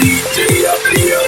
DJ Apriano.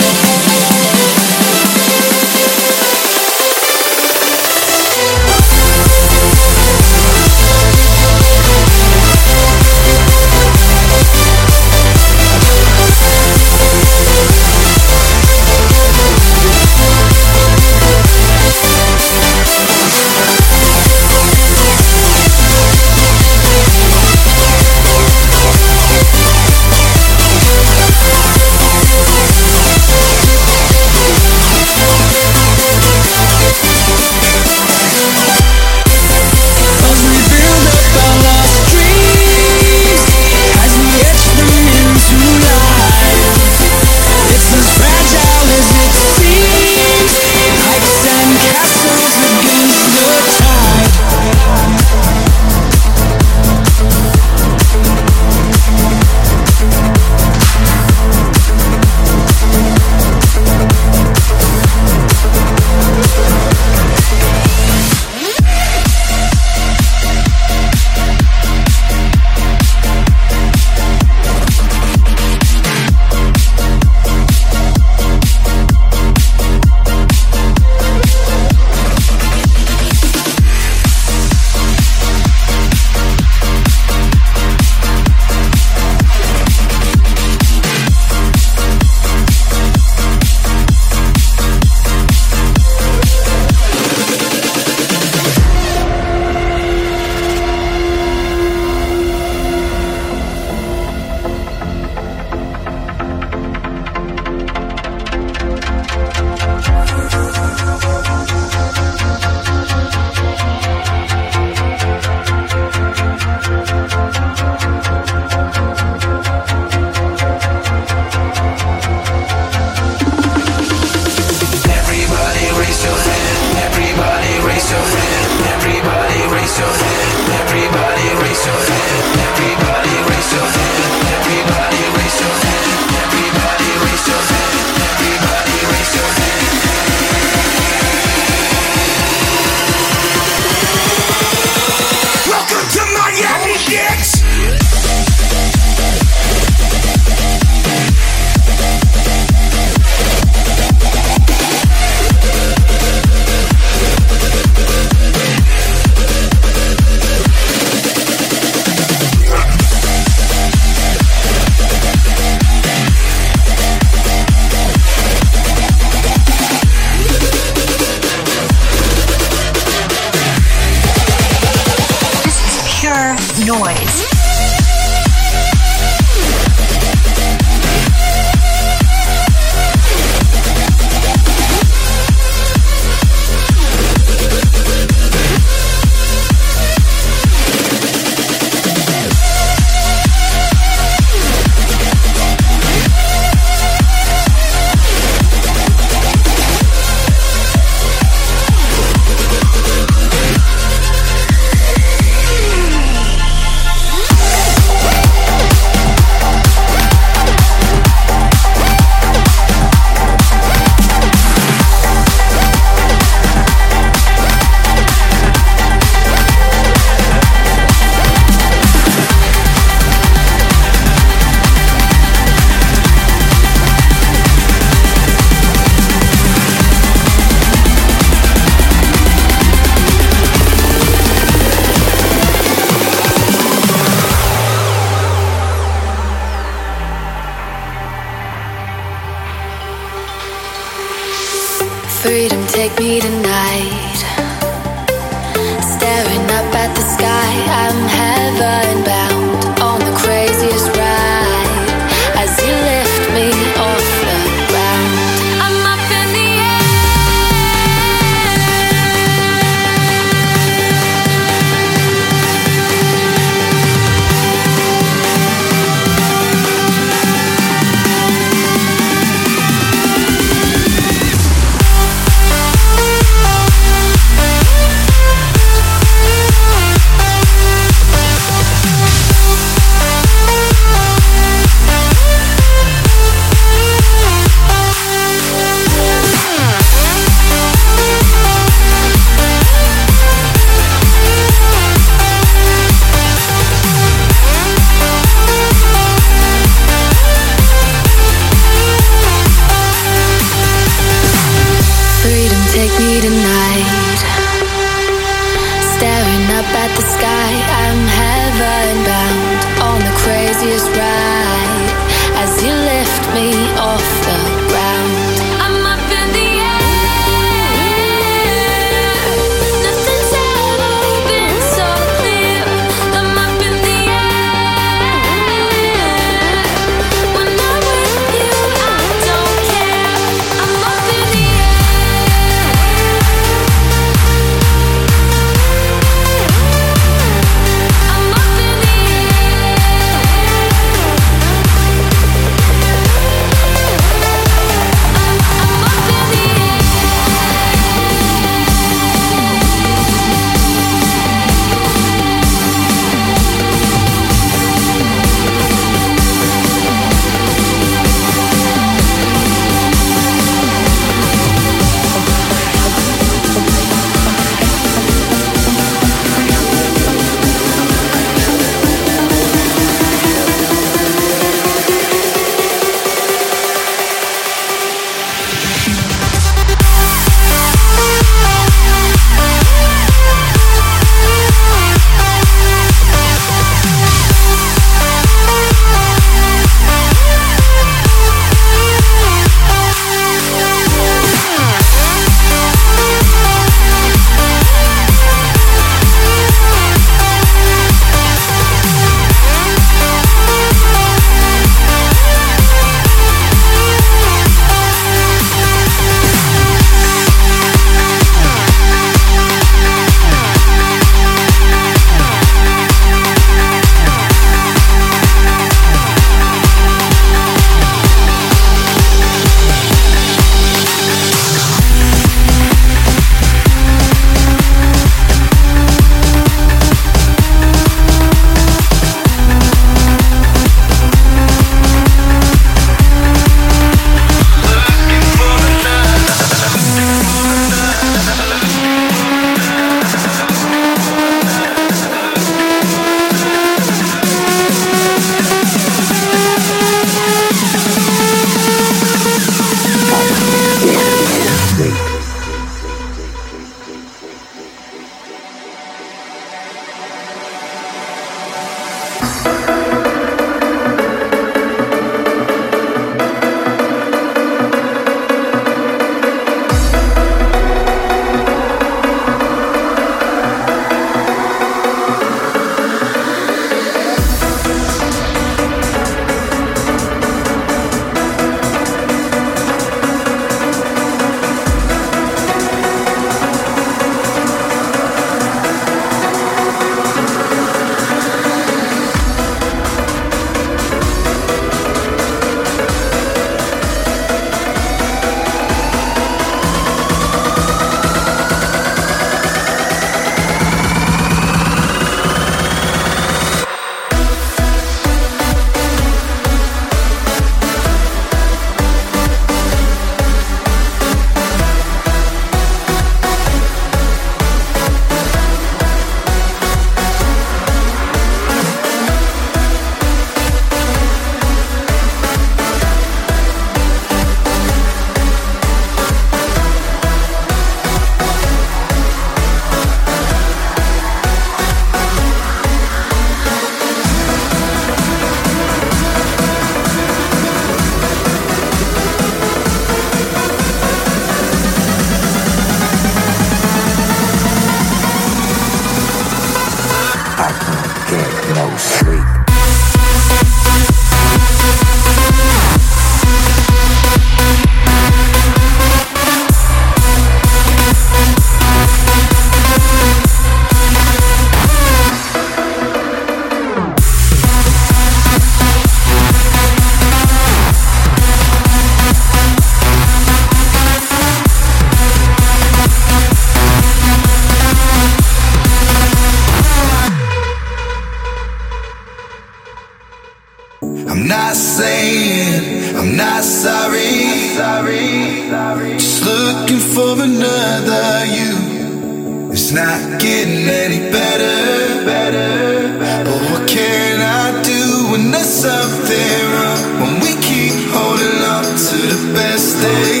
The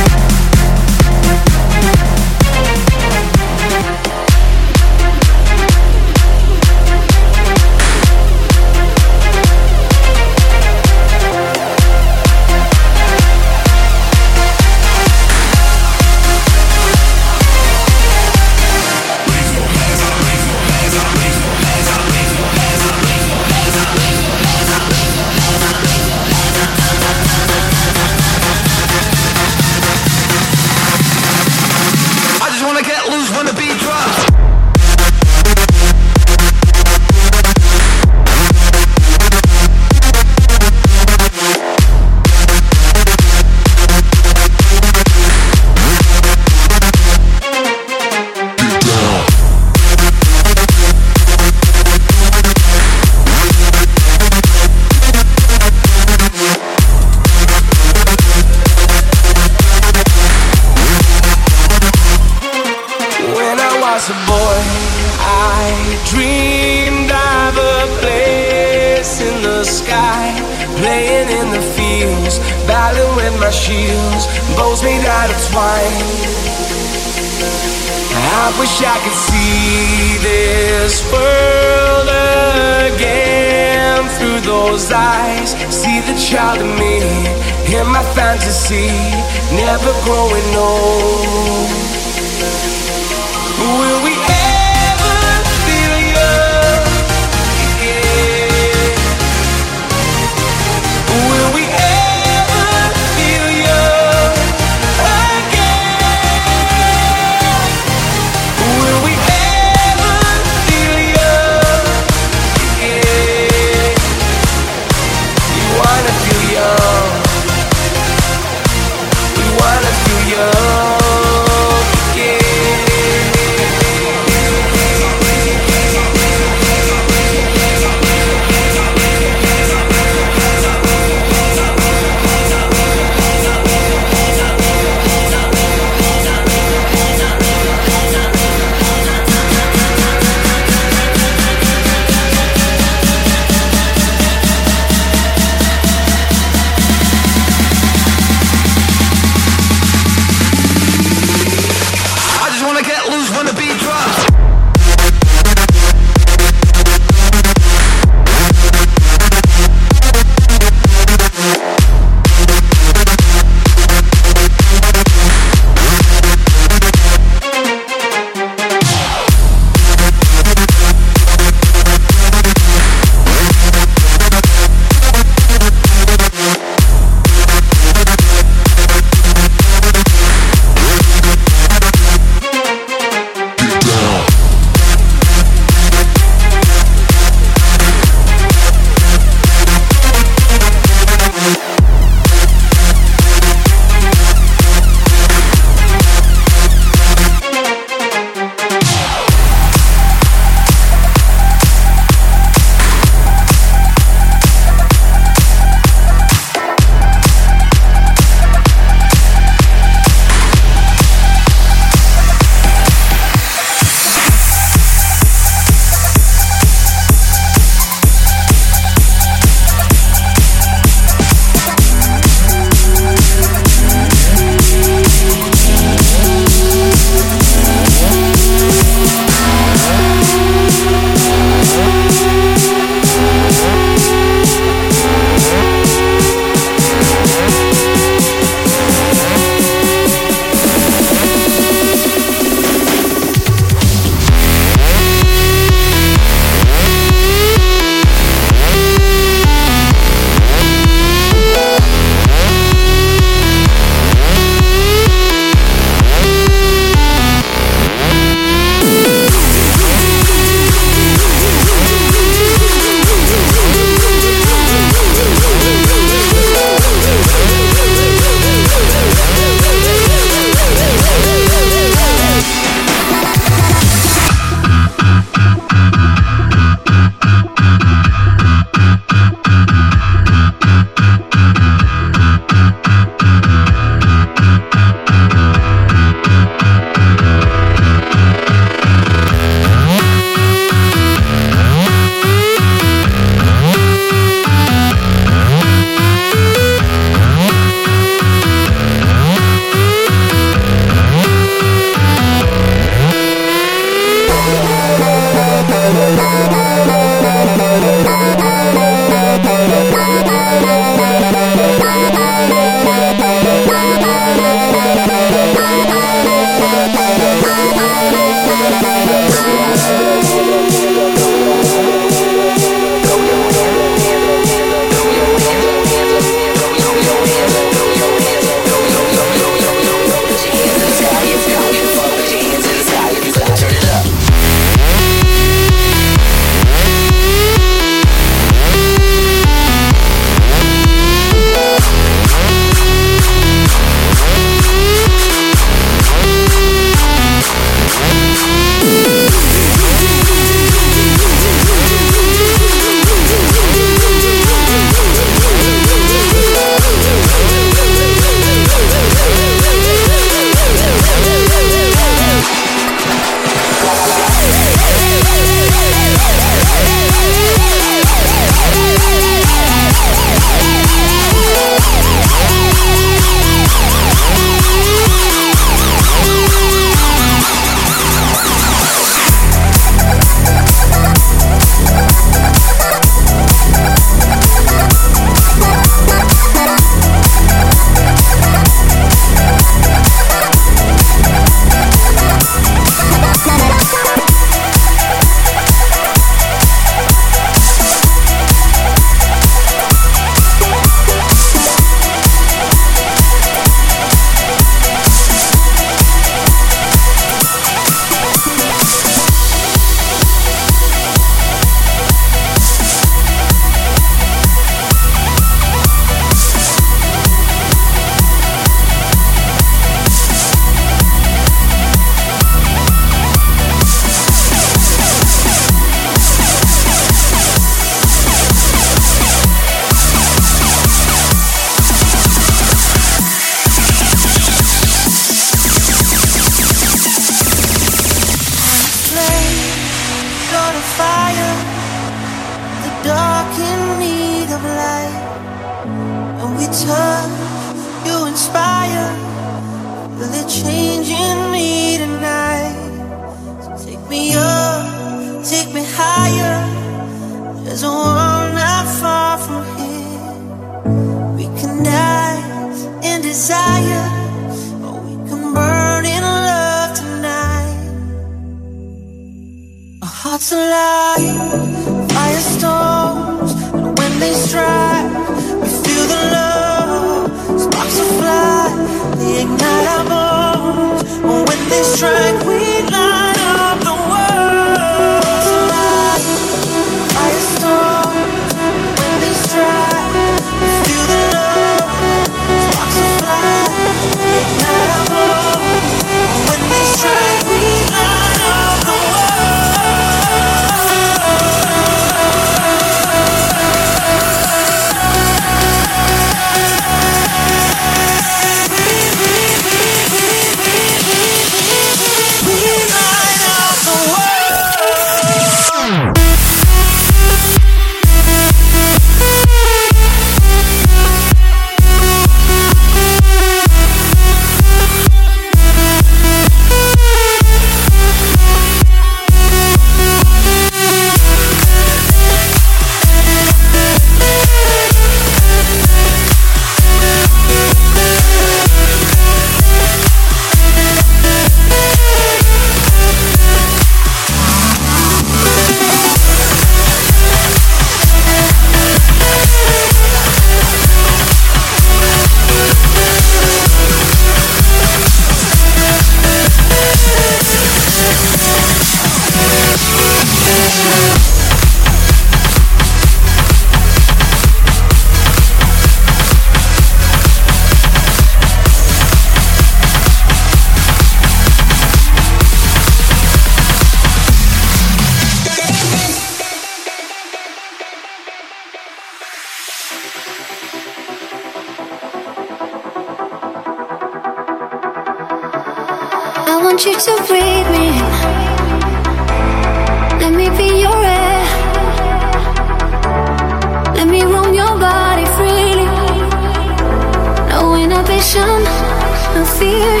fear?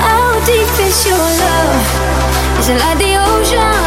How deep is your love? Is it like the ocean?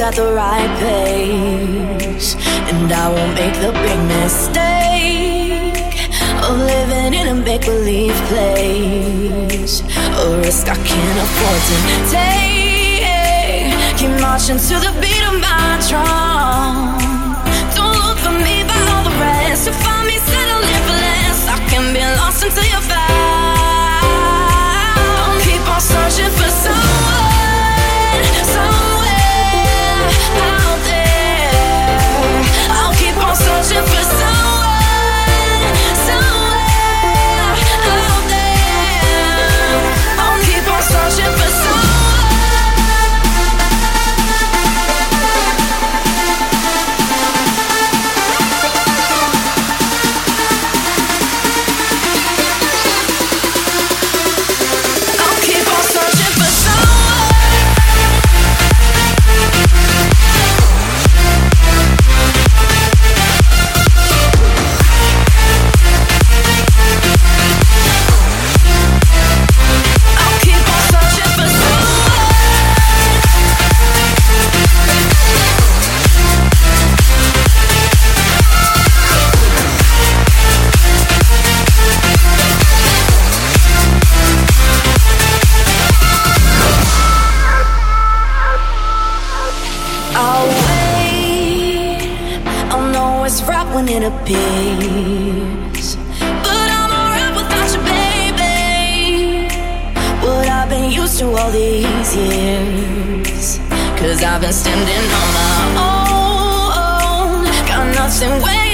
At the right pace, and I won't make the big mistake of living in a make believe place. A risk I can't afford to take. Keep marching to the beat of my appears. But I'm alright without you, baby. What I've been used to all these years. Cause I've been standing on my own. Got nothing weighing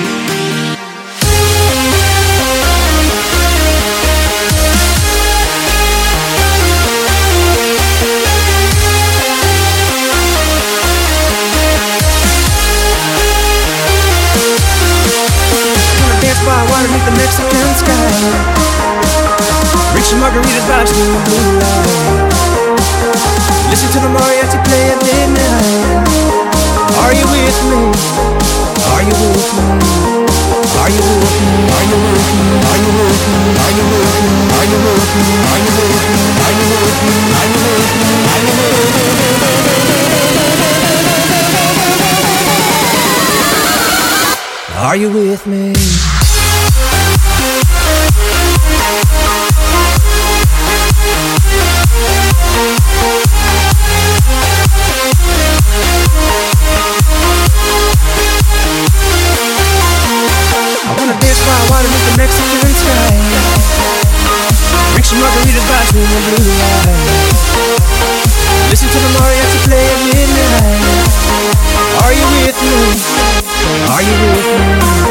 Mexican sky. Reaching margaritas by the blue light. Listen to the mariachi play at midnight. Are you with me? Are you with me? Are you with me? Are you with me? Are you with me? Are you with me? Are you with me? Are you with me? Are you with me? Are you with me? Are you with me? Are you with me? The Mexican sky. Drink some margaritas by the blue light. Listen to the mariachi play at midnight. Are you with me? Are you with me?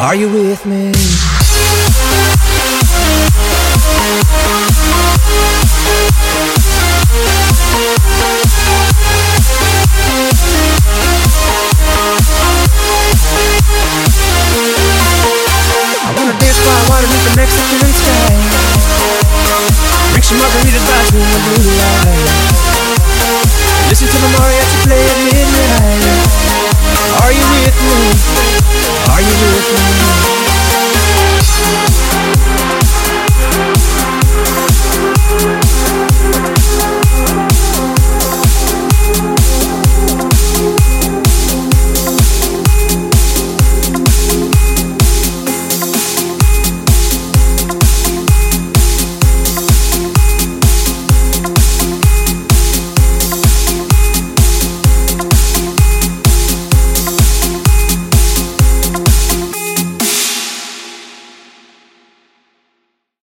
Are you with me? I wanna dance by water with the Mexican sky. Drink some margaritas by the blue light. Listen to the mariachi play at midnight. Are you with me? Are you with me?